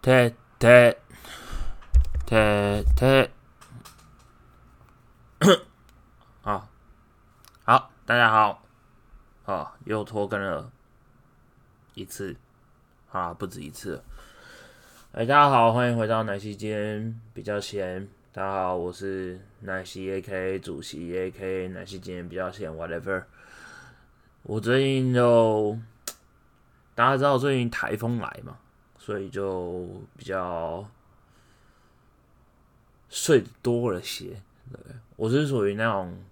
特特特特，好，好，大家好，啊，又拖更了一次，啊，不止一次。哎，大家好，欢迎回到奶昔间比较闲。大家好，我是奶昔 AK 主席 AK 奶昔间比较闲，whatever。我最近就 大家知道最近台风来嘛？所以就比较睡多了些。对，我是属于那种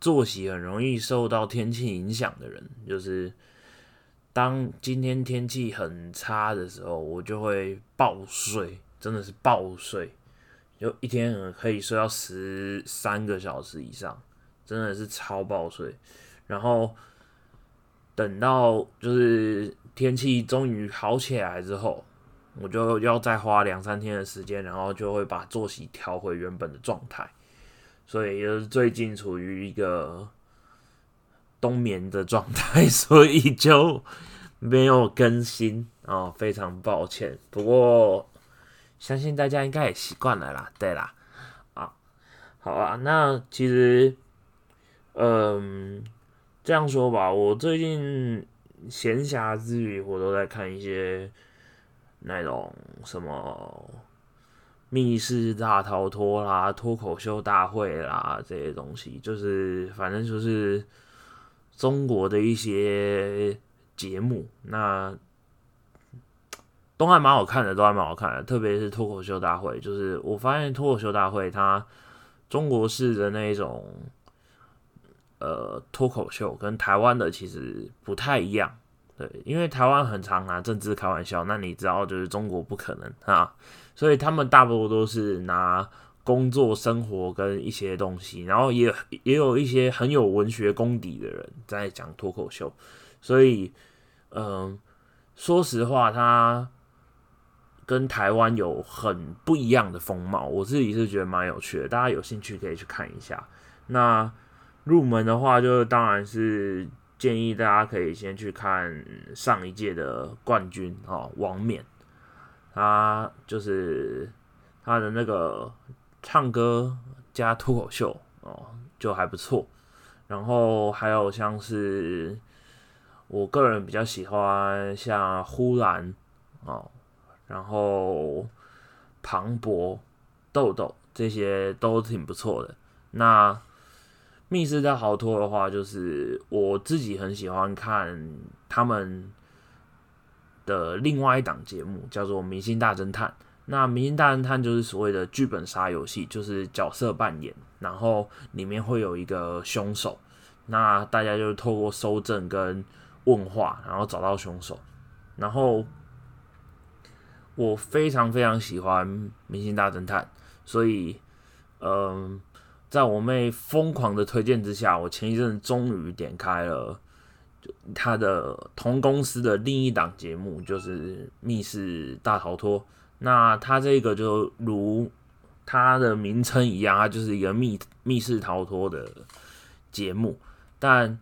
作息很容易受到天气影响的人，就是当今天天气很差的时候，我就会暴睡，真的是暴睡，就一天可以睡到十三个小时以上，真的是超暴睡。然后等到就是。天气终于好起来之后，我就要再花两三天的时间，然后就会把作息调回原本的状态。所以就是最近处于一个冬眠的状态，所以就没有更新哦，非常抱歉。不过相信大家应该也习惯了啦，对啦，啊，好啊，那其实，嗯，这样说吧，我最近。闲暇之余，我都在看一些那种什么密室大逃脱啦、脱口秀大会啦这些东西，就是反正就是中国的一些节目，那都还蛮好看的，都还蛮好看的。特别是脱口秀大会，就是我发现脱口秀大会它中国式的那一种。呃，脱口秀跟台湾的其实不太一样，对，因为台湾很常拿政治开玩笑，那你知道就是中国不可能啊，所以他们大部分都是拿工作、生活跟一些东西，然后也也有一些很有文学功底的人在讲脱口秀，所以，嗯，说实话，他跟台湾有很不一样的风貌，我自己是觉得蛮有趣的，大家有兴趣可以去看一下。那入门的话，就当然是建议大家可以先去看上一届的冠军哦，王冕，他就是他的那个唱歌加脱口秀哦，就还不错。然后还有像是我个人比较喜欢像呼兰哦，然后庞博、豆豆这些都挺不错的。那密室大逃脱的话，就是我自己很喜欢看他们的另外一档节目，叫做《明星大侦探》。那《明星大侦探》就是所谓的剧本杀游戏，就是角色扮演，然后里面会有一个凶手，那大家就透过搜证跟问话，然后找到凶手。然后我非常非常喜欢《明星大侦探》，所以，嗯。在我妹疯狂的推荐之下，我前一阵终于点开了他的同公司的另一档节目，就是《密室大逃脱》。那他这个就如他的名称一样，它就是一个密密室逃脱的节目。但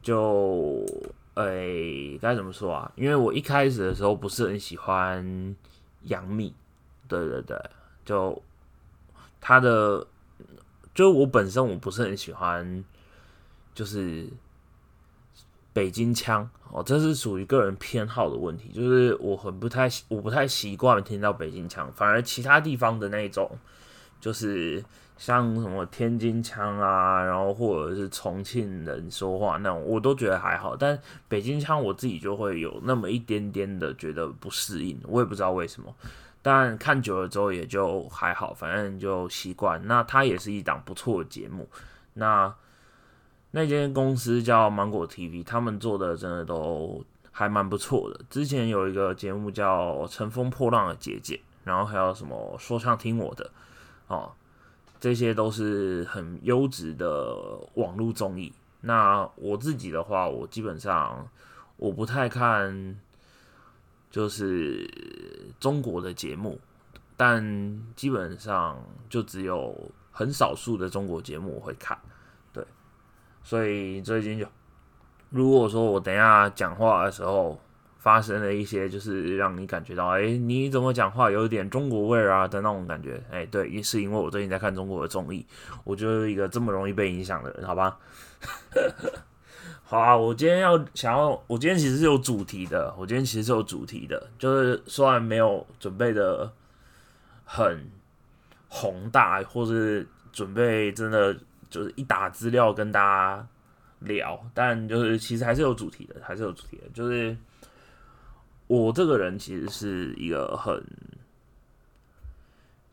就诶，该怎么说啊？因为我一开始的时候不是很喜欢杨幂，对对对，就他的。就是我本身我不是很喜欢，就是北京腔哦，这是属于个人偏好的问题。就是我很不太我不太习惯听到北京腔，反而其他地方的那种，就是像什么天津腔啊，然后或者是重庆人说话那种，我都觉得还好。但北京腔我自己就会有那么一点点的觉得不适应，我也不知道为什么。但看久了之后也就还好，反正就习惯。那它也是一档不错的节目。那那间公司叫芒果 TV，他们做的真的都还蛮不错的。之前有一个节目叫《乘风破浪的姐姐》，然后还有什么说唱听我的哦，这些都是很优质的网络综艺。那我自己的话，我基本上我不太看。就是中国的节目，但基本上就只有很少数的中国节目我会看，对，所以最近就如果说我等下讲话的时候发生了一些就是让你感觉到，哎，你怎么讲话有点中国味儿啊的那种感觉，哎，对，也是因为我最近在看中国的综艺，我就是一个这么容易被影响的人，好吧？好啊，我今天要想要，我今天其实是有主题的，我今天其实是有主题的，就是虽然没有准备的很宏大，或是准备真的就是一打资料跟大家聊，但就是其实还是有主题的，还是有主题的，就是我这个人其实是一个很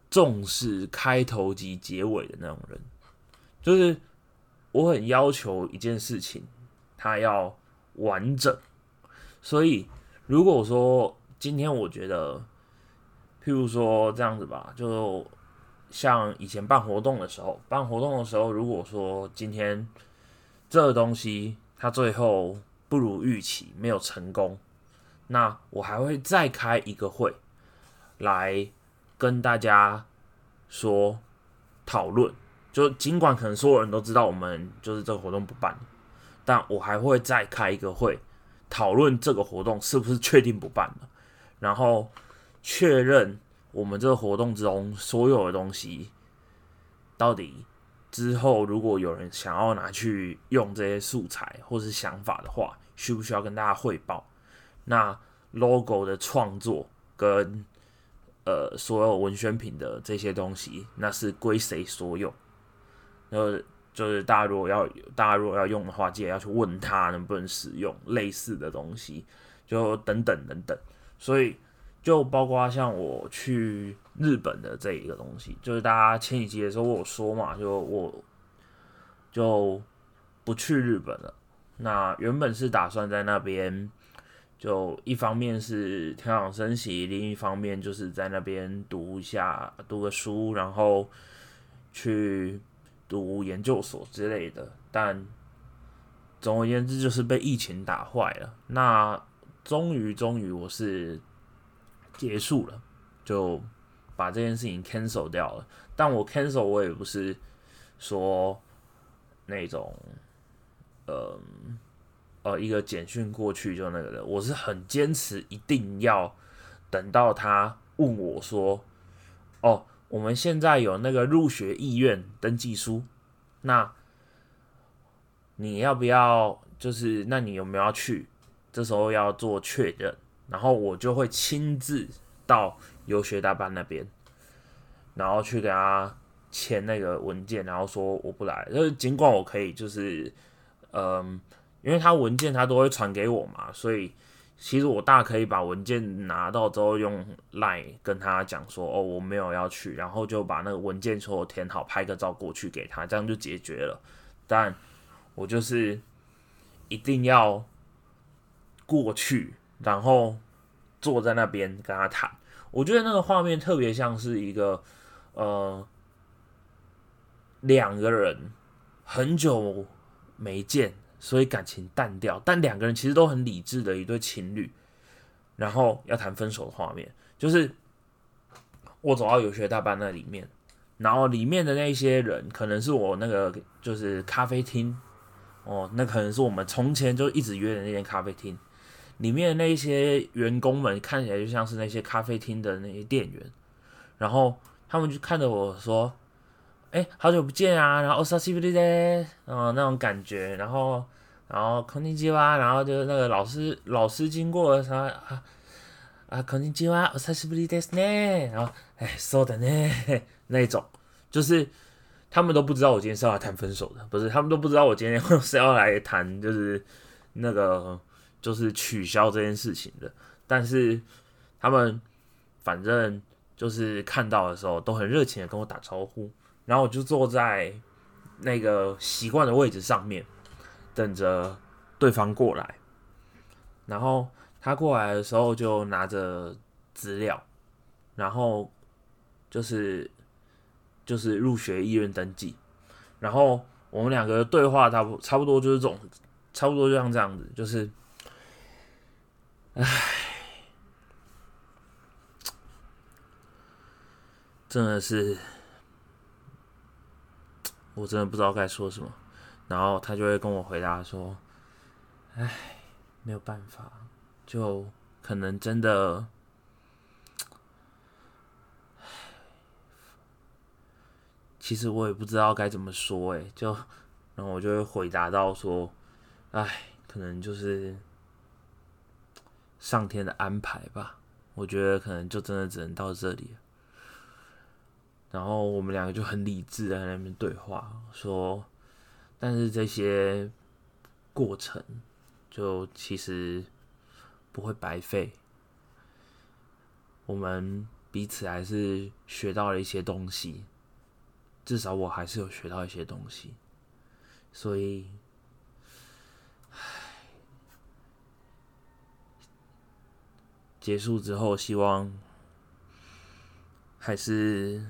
重视开头及结尾的那种人，就是我很要求一件事情。它要完整，所以如果说今天我觉得，譬如说这样子吧，就像以前办活动的时候，办活动的时候，如果说今天这个东西它最后不如预期，没有成功，那我还会再开一个会来跟大家说讨论，就尽管可能所有人都知道我们就是这个活动不办。但我还会再开一个会，讨论这个活动是不是确定不办了，然后确认我们这个活动之中所有的东西，到底之后如果有人想要拿去用这些素材或是想法的话，需不需要跟大家汇报？那 logo 的创作跟呃所有文宣品的这些东西，那是归谁所有？呃。就是大家如果要大家如果要用的话，记得要去问他能不能使用类似的东西，就等等等等。所以就包括像我去日本的这一个东西，就是大家前几集的时候我有说嘛，就我就不去日本了。那原本是打算在那边，就一方面是调养生息，另一方面就是在那边读一下读个书，然后去。读研究所之类的，但总而言之就是被疫情打坏了。那终于，终于我是结束了，就把这件事情 cancel 掉了。但我 cancel 我也不是说那种，呃呃，一个简讯过去就那个的。我是很坚持，一定要等到他问我说：“哦。”我们现在有那个入学意愿登记书，那你要不要？就是那你有没有要去？这时候要做确认，然后我就会亲自到游学大班那边，然后去给他签那个文件，然后说我不来。就是尽管我可以，就是嗯，因为他文件他都会传给我嘛，所以。其实我大可以把文件拿到之后用 Line 跟他讲说，哦，我没有要去，然后就把那个文件所有填好，拍个照过去给他，这样就解决了。但我就是一定要过去，然后坐在那边跟他谈。我觉得那个画面特别像是一个呃两个人很久没见。所以感情淡掉，但两个人其实都很理智的一对情侣，然后要谈分手的画面，就是我走到游学大班那里面，然后里面的那些人可能是我那个就是咖啡厅，哦，那可能是我们从前就一直约的那间咖啡厅，里面的那些员工们看起来就像是那些咖啡厅的那些店员，然后他们就看着我说。哎，好久不见啊！然后お久しぶりで，嗯，那种感觉，然后，然后こんにちは，然后就是那个老师，老师经过的时候啊啊，こんにちは，お久しぶりですね。然后，哎，そうだね，那种，就是他们都不知道我今天是要来谈分手的，不是，他们都不知道我今天是要来谈，就是那个，就是取消这件事情的。但是他们反正就是看到的时候，都很热情的跟我打招呼。 然后我就坐在那个习惯的位置上面，等着对方过来。然后他过来的时候就拿着资料，然后就是就是入学意愿登记。然后我们两个对话差不差不多就是这种，差不多就像这样子，就是，唉，真的是。我真的不知道该说什么，然后他就会跟我回答说：“哎，没有办法，就可能真的，其实我也不知道该怎么说，哎，就然后我就会回答到说，哎，可能就是上天的安排吧。我觉得可能就真的只能到这里了。然后我们两个就很理智的在那边对话，说，但是这些过程就其实不会白费，我们彼此还是学到了一些东西，至少我还是有学到一些东西，所以，唉，结束之后希望还是。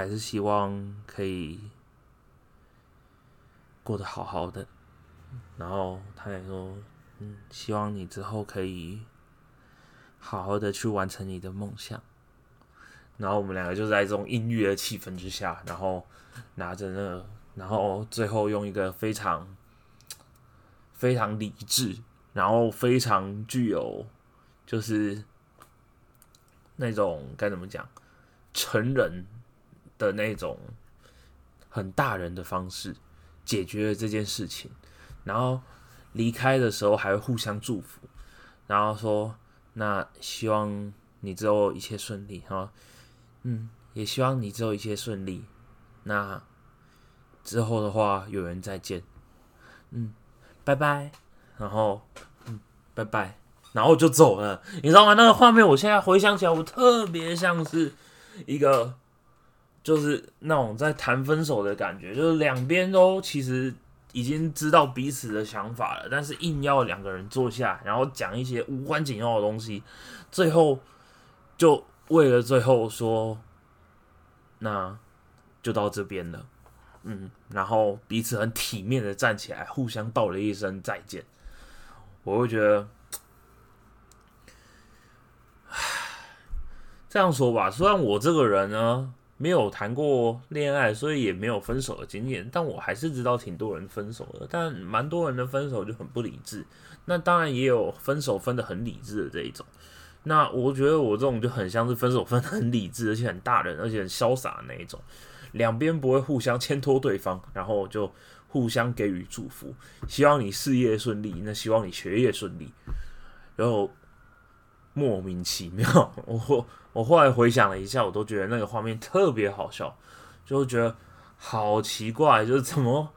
还是希望可以过得好好的，然后他也说：“嗯，希望你之后可以好好的去完成你的梦想。”然后我们两个就在这种音乐的气氛之下，然后拿着那，然后最后用一个非常非常理智，然后非常具有就是那种该怎么讲成人。的那种很大人的方式解决了这件事情，然后离开的时候还会互相祝福，然后说：“那希望你之后一切顺利哈，嗯，也希望你之后一切顺利。那之后的话，有缘再见，嗯，拜拜。然后，嗯，拜拜。然后就走了，你知道吗？那个画面，我现在回想起来，我特别像是一个。就是那种在谈分手的感觉，就是两边都其实已经知道彼此的想法了，但是硬要两个人坐下，然后讲一些无关紧要的东西，最后就为了最后说，那就到这边了，嗯，然后彼此很体面的站起来，互相道了一声再见，我会觉得，唉，这样说吧，虽然我这个人呢。没有谈过恋爱，所以也没有分手的经验，但我还是知道挺多人分手的，但蛮多人的分手就很不理智。那当然也有分手分的很理智的这一种。那我觉得我这种就很像是分手分很理智，而且很大人，而且很潇洒那一种。两边不会互相牵拖对方，然后就互相给予祝福，希望你事业顺利，那希望你学业顺利，然后。莫名其妙，我我后来回想了一下，我都觉得那个画面特别好笑，就觉得好奇怪，就是怎么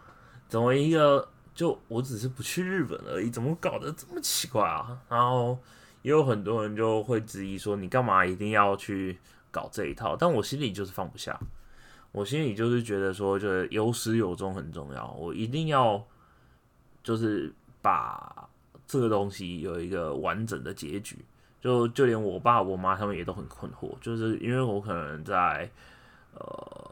怎么一个就我只是不去日本而已，怎么搞得这么奇怪啊？然后也有很多人就会质疑说，你干嘛一定要去搞这一套？但我心里就是放不下，我心里就是觉得说，就是有始有终很重要，我一定要就是把这个东西有一个完整的结局。就就连我爸我妈他们也都很困惑，就是因为我可能在呃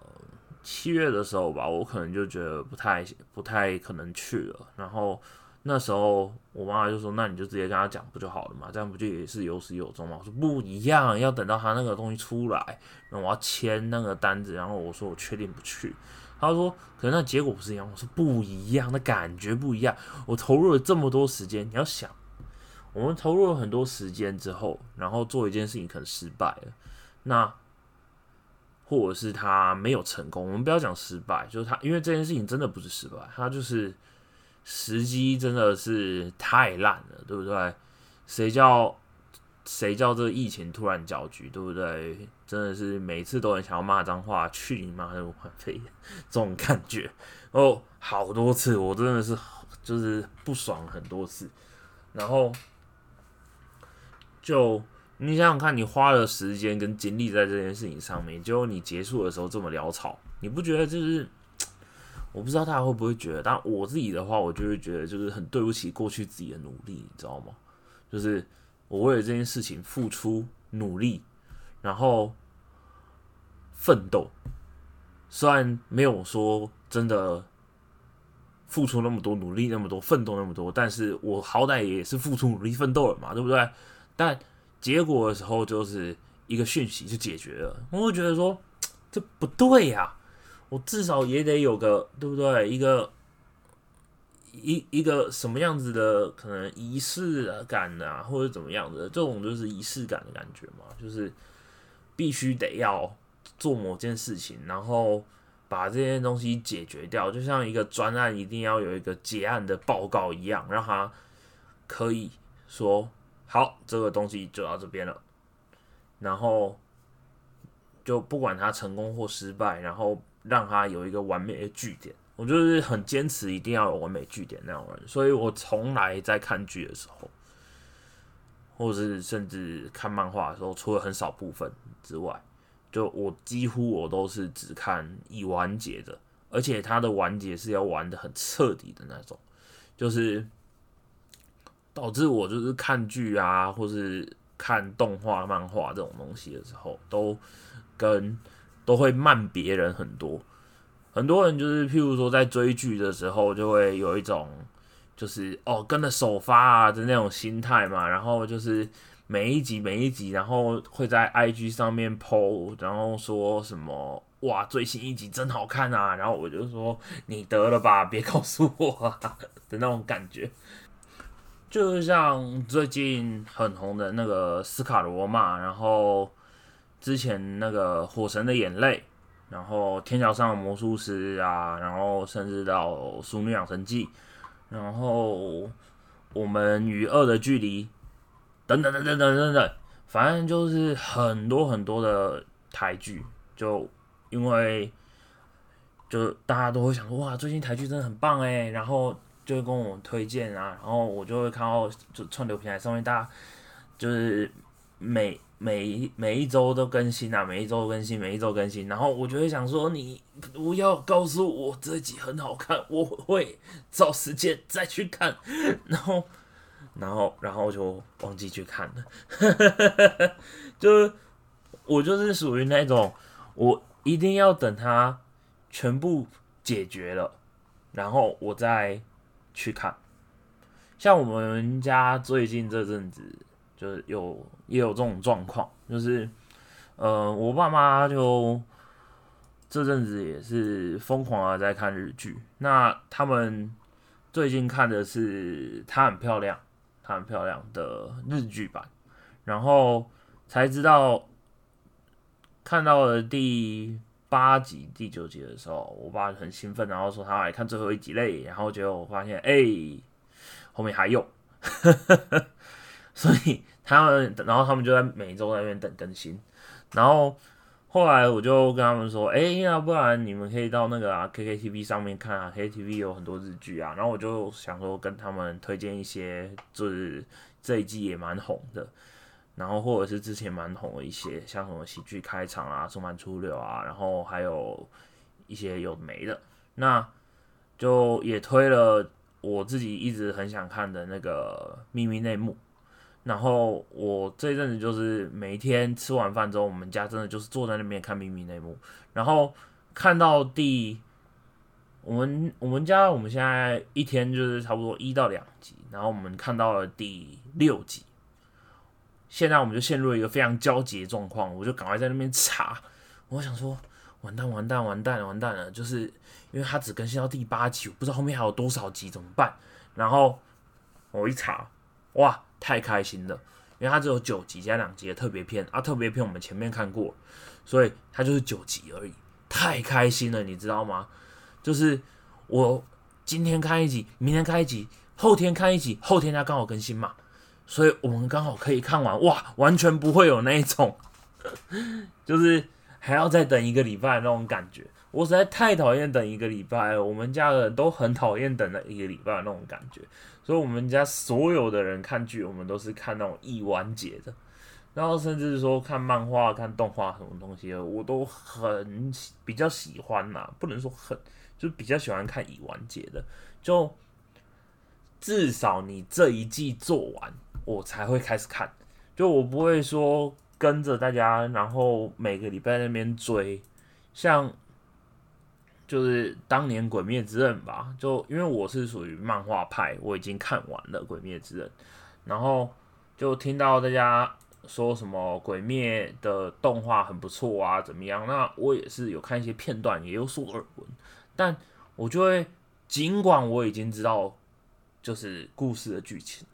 七月的时候吧，我可能就觉得不太不太可能去了。然后那时候我妈妈就说：“那你就直接跟他讲不就好了嘛？这样不就也是有始有终嘛？”我说：“不一样，要等到他那个东西出来，然后我要签那个单子。”然后我说：“我确定不去。”他说：“可能那结果不是一样。”我说：“不一样，那感觉不一样。我投入了这么多时间，你要想。”我们投入了很多时间之后，然后做一件事情可能失败了，那或者是他没有成功。我们不要讲失败，就是他，因为这件事情真的不是失败，他就是时机真的是太烂了，对不对？谁叫谁叫这疫情突然搅局，对不对？真的是每次都很想要骂脏话，去你妈的武汉肺炎这种感觉。哦，好多次我真的是就是不爽很多次，然后。就你想想看，你花了时间跟精力在这件事情上面，结果你结束的时候这么潦草，你不觉得就是？我不知道大家会不会觉得，但我自己的话，我就会觉得就是很对不起过去自己的努力，你知道吗？就是我为了这件事情付出努力，然后奋斗，虽然没有说真的付出那么多努力那么多奋斗那么多，但是我好歹也是付出努力奋斗了嘛，对不对？但结果的时候就是一个讯息就解决了，我会觉得说 这不对呀，我至少也得有个对不对？一个一一个什么样子的可能仪式感啊，或者怎么样的，这种就是仪式感的感觉嘛，就是必须得要做某件事情，然后把这些东西解决掉，就像一个专案一定要有一个结案的报告一样，让他可以说好，这个东西就到这边了，然后就不管他成功或失败，然后让他有一个完美的句点。我就是很坚持一定要有完美句点那种人，所以我从来在看剧的时候，或是甚至看漫画的时候，除了很少部分之外，就我几乎我都是只看已完结的，而且它的完结是要玩的很彻底的那种，就是导致我就是看剧啊，或是看动画、漫画这种东西的时候，都跟都会慢别人很多。很多人就是，譬如说在追剧的时候，就会有一种就是哦跟着首发啊的那种心态嘛，然后就是每一集每一集，然后会在 IG 上面 PO，然后说什么哇最新一集真好看啊，然后我就说你得了吧，别告诉我 的那种感觉，就像最近很红的那个斯卡罗嘛，然后之前那个火神的眼泪。然后天桥上的魔术师啊，然后甚至到《淑女养成记》，然后我们与恶的距离，等等等等等等等，反正就是很多很多的台剧，就因为就大家都会想说哇，最近台剧真的很棒哎，然后就会跟我推荐啊，然后我就会看到就串流平台上面大家就是每。每一每一周都更新啊，每一周更新，每一周更新。然后我就会想说，你不要告诉我这集很好看，我会找时间再去看。然后，然后，然后就忘记去看了。就是我就是属于那种，我一定要等它全部解决了，然后我再去看。像我们家最近这阵子。就是有也有这种状况，就是呃，我爸妈就这阵子也是疯狂的在看日剧。那他们最近看的是《她很漂亮》，她很漂亮的日剧版，然后才知道看到了第八集、第九集的时候，我爸很兴奋，然后说他来看最后一集嘞，然后结果我发现哎，后面还有，所以。他们，然后他们就在每周那边等更新，然后后来我就跟他们说，哎，要不然你们可以到那个啊 K K T V 上面看啊，K K T V 有很多日剧啊，然后我就想说跟他们推荐一些，就是这一季也蛮红的，然后或者是之前蛮红的一些，像什么喜剧开场啊、松满初流啊，然后还有一些有没的，那就也推了我自己一直很想看的那个秘密内幕。然后我这一阵子就是每天吃完饭之后，我们家真的就是坐在那边看《秘密内幕》，然后看到第我们我们家我们现在一天就是差不多一到两集，然后我们看到了第六集，现在我们就陷入了一个非常焦急的状况，我就赶快在那边查，我想说完蛋完蛋完蛋完蛋了，就是因为它只更新到第八集，我不知道后面还有多少集怎么办，然后我一查，哇！太开心了，因为它只有九集加两集的特别篇啊，特别篇我们前面看过，所以它就是九集而已，太开心了，你知道吗？就是我今天看一集，明天看一集，后天看一集，后天它刚好更新嘛，所以我们刚好可以看完，哇，完全不会有那一种，就是还要再等一个礼拜那种感觉，我实在太讨厌等一个礼拜了，我们家的人都很讨厌等了一个礼拜那种感觉。所以，我们家所有的人看剧，我们都是看那种已完结的，然后甚至说看漫画、看动画什么东西，我都很比较喜欢呐。不能说很，就比较喜欢看已完结的，就至少你这一季做完，我才会开始看。就我不会说跟着大家，然后每个礼拜那边追，像。就是当年《鬼灭之刃》吧，就因为我是属于漫画派，我已经看完了《鬼灭之刃》，然后就听到大家说什么《鬼灭》的动画很不错啊，怎么样？那我也是有看一些片段，也有所耳闻，但我就会尽管我已经知道就是故事的剧情。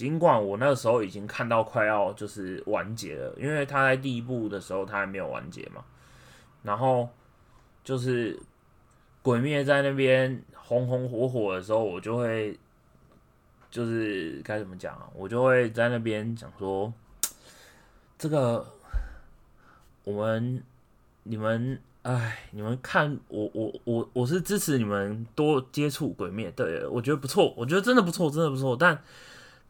尽管我那时候已经看到快要就是完结了，因为他在第一部的时候他还没有完结嘛。然后就是鬼灭在那边红红火火的时候，我就会就是该怎么讲啊？我就会在那边讲说，这个我们你们哎，你们看我我我我是支持你们多接触鬼灭，对我觉得不错，我觉得真的不错，真的不错，但。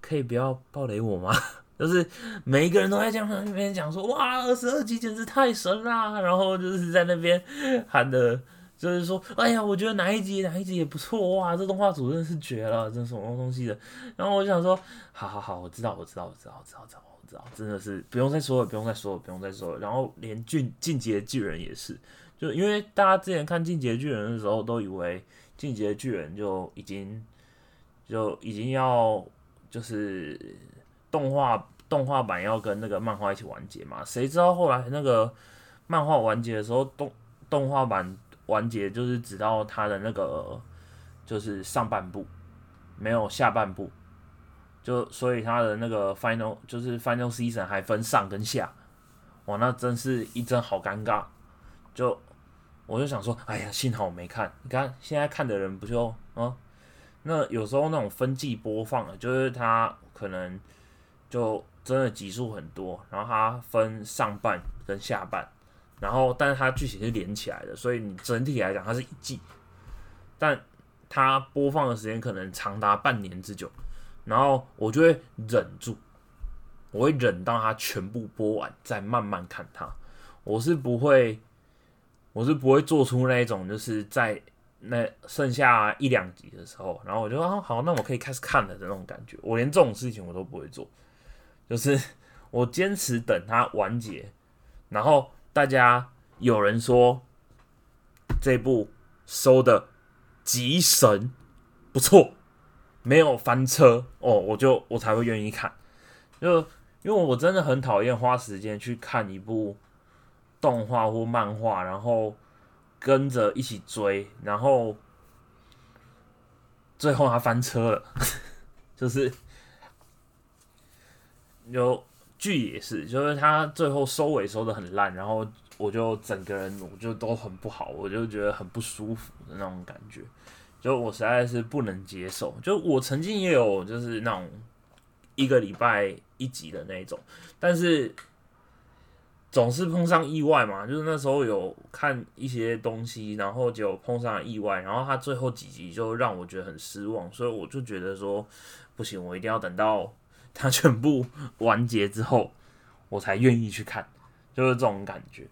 可以不要暴雷我吗？就是每一个人都在讲那边讲说，哇，二十二集简直太神啦！然后就是在那边喊的，就是说，哎呀，我觉得哪一集哪一集也不错哇，这动画组真的是绝了，这什么东西的。然后我想说，好好好，我知道，我知道，我知道，我知道，我知道，真的是不用再说了，不用再说了，不用再说了。然后连进进阶巨人也是，就因为大家之前看进阶巨人的时候，都以为进阶巨人就已经就已经要。就是动画动画版要跟那个漫画一起完结嘛？谁知道后来那个漫画完结的时候，动动画版完结就是直到它的那个就是上半部，没有下半部，就所以它的那个 final 就是 final season 还分上跟下，哇，那真是一真好尴尬。就我就想说，哎呀，幸好我没看。你看现在看的人不就啊？那有时候那种分季播放的，就是它可能就真的集数很多，然后它分上半跟下半，然后但是它剧情是连起来的，所以你整体来讲它是一季，但它播放的时间可能长达半年之久，然后我就会忍住，我会忍到它全部播完再慢慢看它，我是不会，我是不会做出那一种就是在。那剩下一两集的时候，然后我就说好，那我可以开始看了的那种感觉。我连这种事情我都不会做，就是我坚持等它完结。然后大家有人说这部收的极神，不错，没有翻车哦，我就我才会愿意看。就因为我真的很讨厌花时间去看一部动画或漫画，然后。跟着一起追，然后最后他翻车了，就是有剧也是，就是他最后收尾收的很烂，然后我就整个人我就都很不好，我就觉得很不舒服的那种感觉，就我实在是不能接受。就我曾经也有就是那种一个礼拜一集的那种，但是。总是碰上意外嘛，就是那时候有看一些东西，然后就碰上了意外，然后他最后几集就让我觉得很失望，所以我就觉得说不行，我一定要等到他全部完结之后，我才愿意去看，就是这种感觉。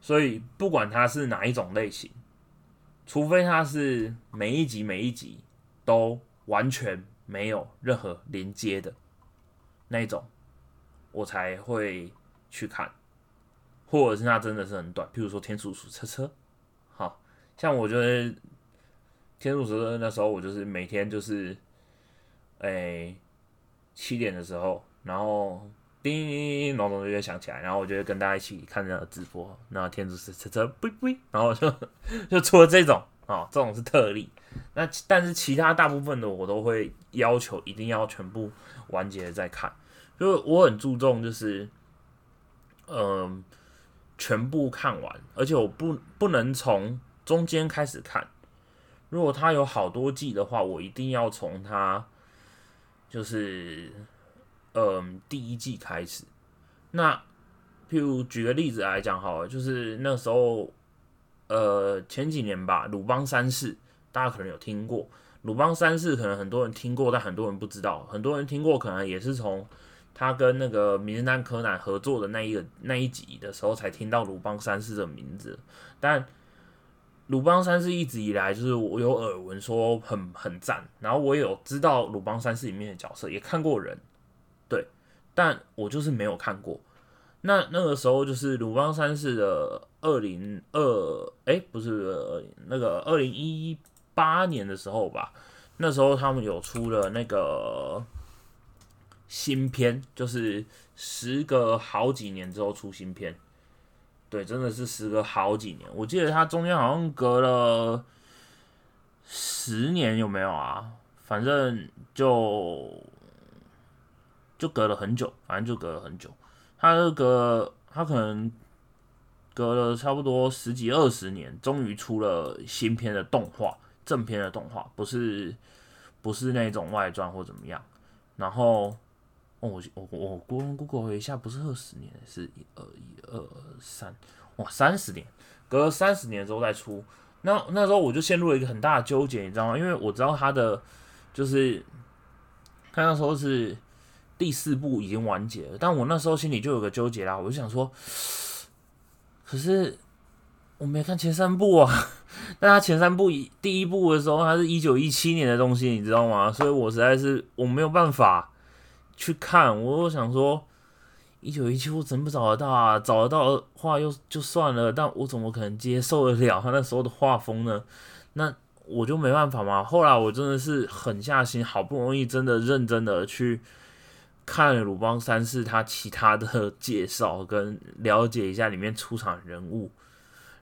所以不管它是哪一种类型，除非它是每一集每一集都完全没有任何连接的那一种，我才会去看。或者是那真的是很短，譬如说《天竺鼠车车》，好像我觉得《天竺鼠车》那时候我就是每天就是，哎七点的时候，然后叮叮叮咚咚就会响起来，然后我就会跟大家一起看那个直播，那《天竺鼠车车》不不，然后就就出了这种啊，这种是特例。那但是其他大部分的我都会要求一定要全部完结再看，就我很注重就是，嗯。全部看完，而且我不不能从中间开始看。如果它有好多季的话，我一定要从它就是嗯第一季开始。那譬如举个例子来讲，好了，就是那时候呃前几年吧，《鲁邦三世》大家可能有听过，《鲁邦三世》可能很多人听过，但很多人不知道。很多人听过，可能也是从。他跟那个名侦探柯南合作的那一个那一集的时候，才听到鲁邦三世的名字。但鲁邦三世一直以来就是我有耳闻说很很赞，然后我有知道鲁邦三世里面的角色，也看过人，对，但我就是没有看过。那那个时候就是鲁邦三世的二零二，哎，不是那个二零一八年的时候吧？那时候他们有出了那个。新片就是时隔好几年之后出新片，对，真的是时隔好几年。我记得它中间好像隔了十年，有没有啊？反正就就隔了很久，反正就隔了很久。他这个他可能隔了差不多十几二十年，终于出了新片的动画，正片的动画，不是不是那种外传或怎么样。然后，哦，我我我 google 一下，不是二十年，是一二一二三，哇，三十年，隔了三十年之后再出。那那时候我就陷入了一个很大的纠结，你知道吗？因为我知道他的就是他那时候是第四部已经完结了，但我那时候心里就有个纠结啦，我就想说，可是我没看前三部啊。但他前三部一第一部的时候，他是一九一七年的东西，你知道吗？所以我实在是我没有办法去看。我想说。一九一七我怎么找得到啊？找得到的话又就算了，但我怎么可能接受得了他那时候的画风呢？那我就没办法嘛。后来我真的是狠下心，好不容易真的认真的去看鲁邦三世他其他的介绍，跟了解一下里面出场人物，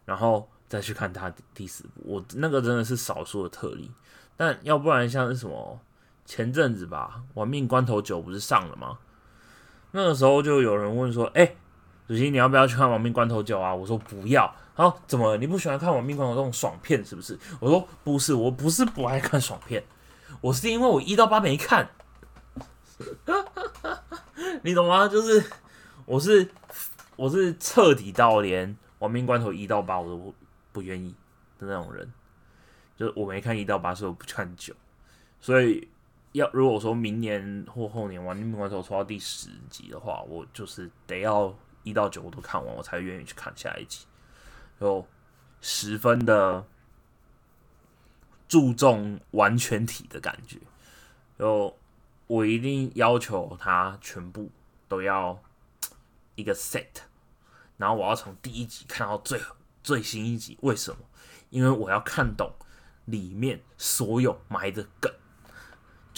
然后再去看他第四部。我那个真的是少数的特例，但要不然像是什么前阵子吧，《玩命关头九》不是上了吗？那个时候就有人问说：“哎，主席，你要不要去看《亡命关头九》啊？”我说：“不要。”他说，怎么你不喜欢看《亡命关头》这种爽片是不是？我说：“不是，我不是不爱看爽片，我是因为我一到八没看，你懂吗？就是我是我是彻底到连《亡命关头》一到八我都不不愿意的那种人，就是我没看一到八，所以我不看九，所以。”要如果说明年或后年《玩命关头》抽到第十集的话，我就是得要一到九我都看完，我才愿意去看下一集。有十分的注重完全体的感觉，有我一定要求他全部都要一个 set，然后我要从第一集看到最最新一集。为什么？因为我要看懂里面所有埋的梗。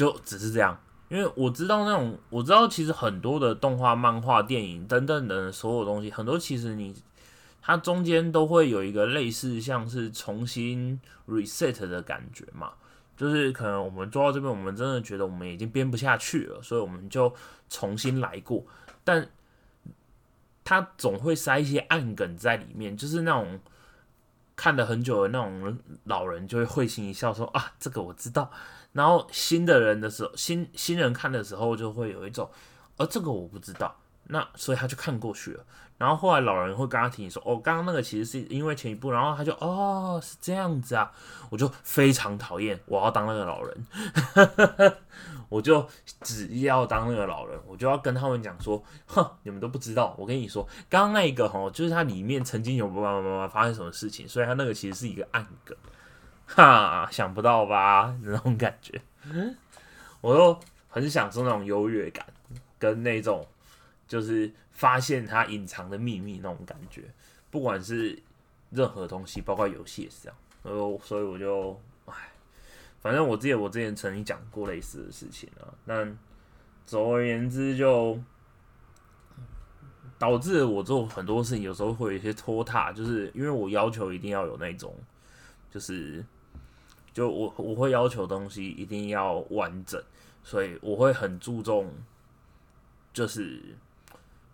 就只是这样，因为我知道那种，我知道其实很多的动画、漫画、电影等等的所有东西，很多其实你它中间都会有一个类似像是重新 reset 的感觉嘛，就是可能我们做到这边，我们真的觉得我们已经编不下去了，所以我们就重新来过，但它总会塞一些暗梗在里面，就是那种。看了很久的那种老人就会会心一笑，说啊，这个我知道。然后新的人的时候，新新人看的时候就会有一种，而这个我不知道。那所以他就看过去了。然后后来老人会跟他提说，哦，刚刚那个其实是因为前一部。然后他就哦，是这样子啊，我就非常讨厌，我要当那个老人。我就只要当那个老人，我就要跟他们讲说，哼，你们都不知道。我跟你说，刚刚那一个哦，就是它里面曾经有爸爸妈妈发生什么事情，所以它那个其实是一个暗梗，哈，想不到吧？那种感觉，我又很享受那种优越感，跟那种就是发现它隐藏的秘密那种感觉，不管是任何东西，包括游戏也是这样。然后，所以我就。唉反正我记得我之前曾经讲过类似的事情啊，但总而言之就导致我做很多事情有时候会有一些拖沓，就是因为我要求一定要有那种，就是就我我会要求东西一定要完整，所以我会很注重，就是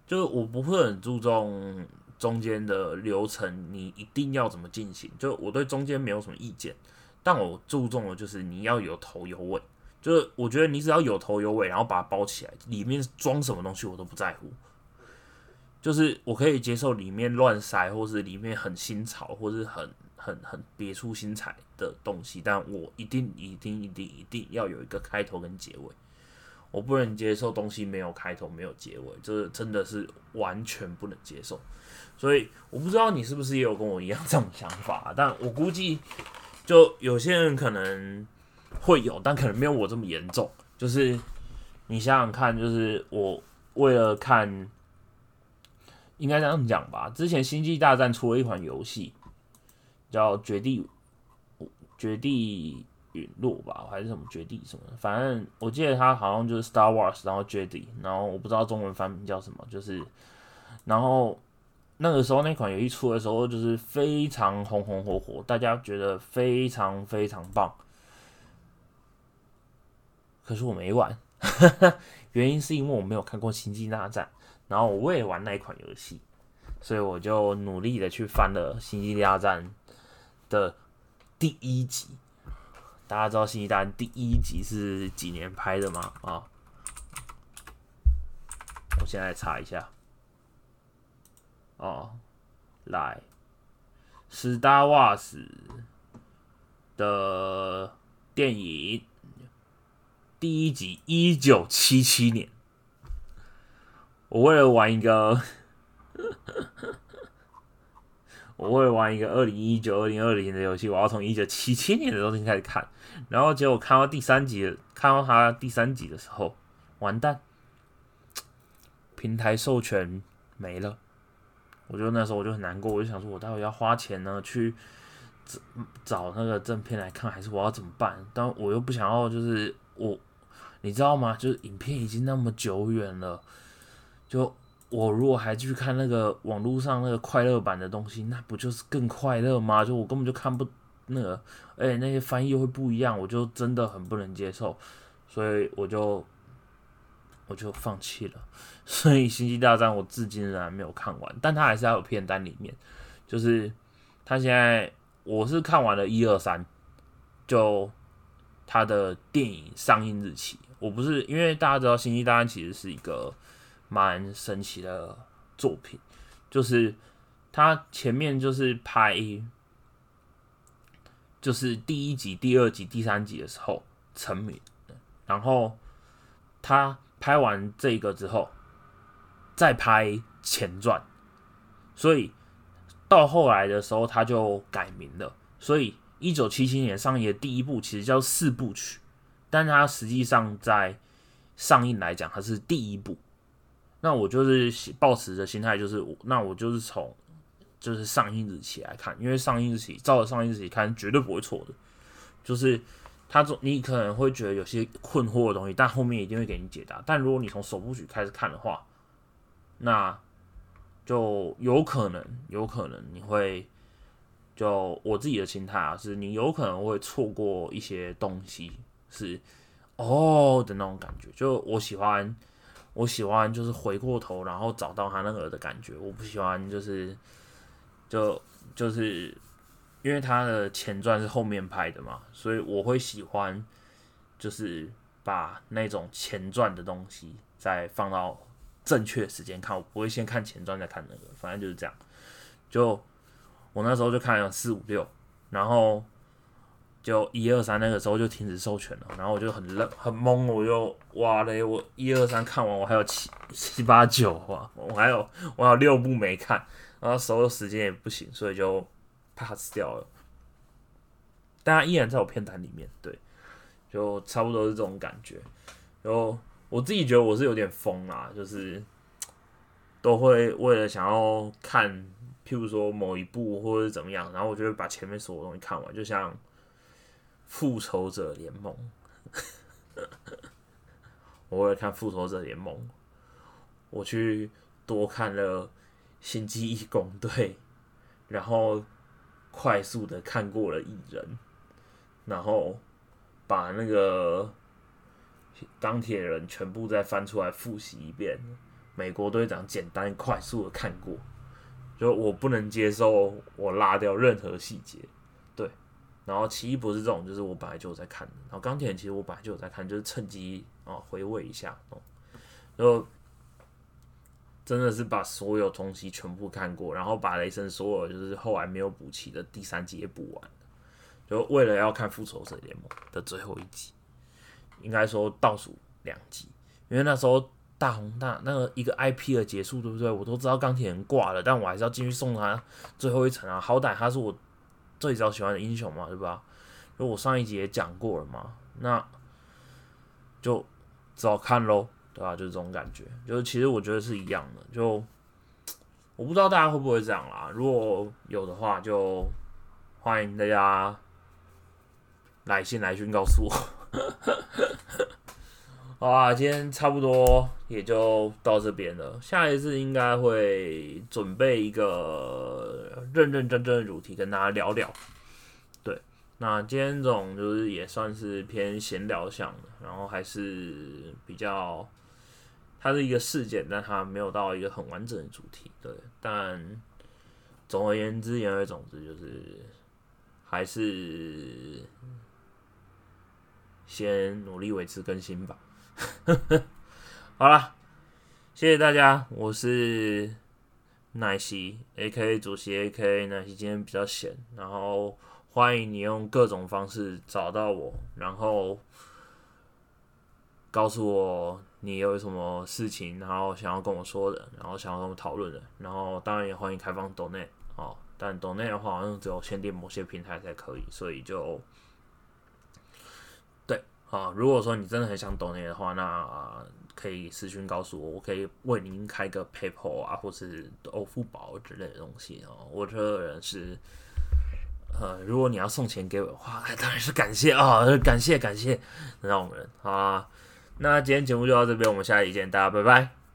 就是我不会很注重中间的流程，你一定要怎么进行，就我对中间没有什么意见。但我注重的就是你要有头有尾，就是我觉得你只要有头有尾，然后把它包起来，里面装什么东西我都不在乎。就是我可以接受里面乱塞，或是里面很新潮，或是很很很别出心裁的东西，但我一定一定一定一定要有一个开头跟结尾。我不能接受东西没有开头没有结尾，这真的是完全不能接受。所以我不知道你是不是也有跟我一样这种想法，但我估计。就有些人可能会有，但可能没有我这么严重。就是你想想看，就是我为了看，应该这样讲吧。之前《星际大战》出了一款游戏，叫《绝地绝地陨落》吧，还是什么《绝地》什么？反正我记得它好像就是 Star Wars，然后《绝地》，然后我不知道中文翻名叫什么，就是然后。那个时候那款游戏出的时候，就是非常红红火火，大家觉得非常非常棒。可是我没玩，原因是因为我没有看过《星际大战》，然后我也玩那一款游戏，所以我就努力的去翻了《星际大战》的第一集。大家知道《星际大战》第一集是几年拍的吗？啊，我现在查一下。哦，来，史达瓦斯的电影第一集，一九七七年。我为了玩一个，我会玩一个二零一九、二零二零的游戏，我要从一九七七年的东西开始看。然后结果看到第三集，看到他第三集的时候，完蛋，平台授权没了。我就那时候我就很难过，我就想说，我待会要花钱呢去找那个正片来看，还是我要怎么办？但我又不想要，就是我，你知道吗？就是影片已经那么久远了，就我如果还去看那个网络上那个快乐版的东西，那不就是更快乐吗？就我根本就看不那个，而且那些翻译会不一样，我就真的很不能接受，所以我就。我就放弃了，所以《星际大战》我至今仍然没有看完，但它还是要有片单里面。就是他现在我是看完了一二三，就他的电影上映日期，我不是因为大家知道《星际大战》其实是一个蛮神奇的作品，就是他前面就是拍，就是第一集、第二集、第三集的时候成名，然后他。拍完这个之后，再拍前传，所以到后来的时候他就改名了。所以一九七七年上映的第一部其实叫四部曲，但它实际上在上映来讲，它是第一部。那我就是抱持的心态，就是那我就是从就是上映日期来看，因为上映日期照着上映日期看，绝对不会错的，就是。他总你可能会觉得有些困惑的东西，但后面一定会给你解答。但如果你从首部曲开始看的话，那就有可能，有可能你会就我自己的心态啊，是你有可能会错过一些东西，是哦的那种感觉。就我喜欢，我喜欢就是回过头，然后找到他那个的感觉。我不喜欢就是就就是。因为他的前传是后面拍的嘛，所以我会喜欢，就是把那种前传的东西再放到正确时间看，我不会先看前传再看那个，反正就是这样。就我那时候就看了四五六，然后就一二三那个时候就停止授权了，然后我就很愣很懵，我就哇嘞，我一二三看完，我还有七七八九啊，我还有我还有六部没看，然后所有时间也不行，所以就。pass 掉了，但他依然在我片单里面，对，就差不多是这种感觉。然后我自己觉得我是有点疯啦，就是 都会为了想要看，譬如说某一部或者怎么样，然后我就会把前面所有东西看完。就像《复仇者联盟 》，我为了看《复仇者联盟》，我去多看了《星际义工队》，然后。快速的看过了蚁人，然后把那个钢铁人全部再翻出来复习一遍。美国队长简单快速的看过，就我不能接受我落掉任何细节。对，然后奇异博士这种就是我本来就有在看的，然后钢铁人其实我本来就有在看，就是趁机啊回味一下哦，然后。真的是把所有东西全部看过，然后把雷神所有就是后来没有补齐的第三集也补完就为了要看复仇者联盟的最后一集，应该说倒数两集，因为那时候大红大那个一个 IP 的结束，对不对？我都知道钢铁人挂了，但我还是要进去送他最后一层啊！好歹他是我最早喜欢的英雄嘛，对吧？因为我上一集也讲过了嘛，那就只好看喽。对吧？就是这种感觉，就是其实我觉得是一样的。就我不知道大家会不会这样啦。如果有的话，就欢迎大家来信来讯告诉我。好啊，今天差不多也就到这边了。下一次应该会准备一个认认真真的主题跟大家聊聊。对，那今天这种就是也算是偏闲聊向的，然后还是比较，它是一个事件，但它没有到一个很完整的主题，对。但总而言之，言而总之就是还是先努力维持更新吧。好了，谢谢大家，我是奶昔 A.K. 主席 A.K. 奶昔，今天比较闲，然后。欢迎你用各种方式找到我，然后告诉我你有什么事情，然后想要跟我说的，然后想要跟我讨论的，然后当然也欢迎开放 Donate 哦，但 Donate 的话好像只有限定某些平台才可以，所以就啊。如果说你真的很想懂那个的话，那可以私讯告诉我，我可以为您开个 PayPal 啊，或是欧付宝之类的东西哦。我这个人是。呃，如果你要送钱给我的话，当然是感谢啊，感谢感谢那种人啊。那今天节目就到这边，我们下期见，大家拜拜。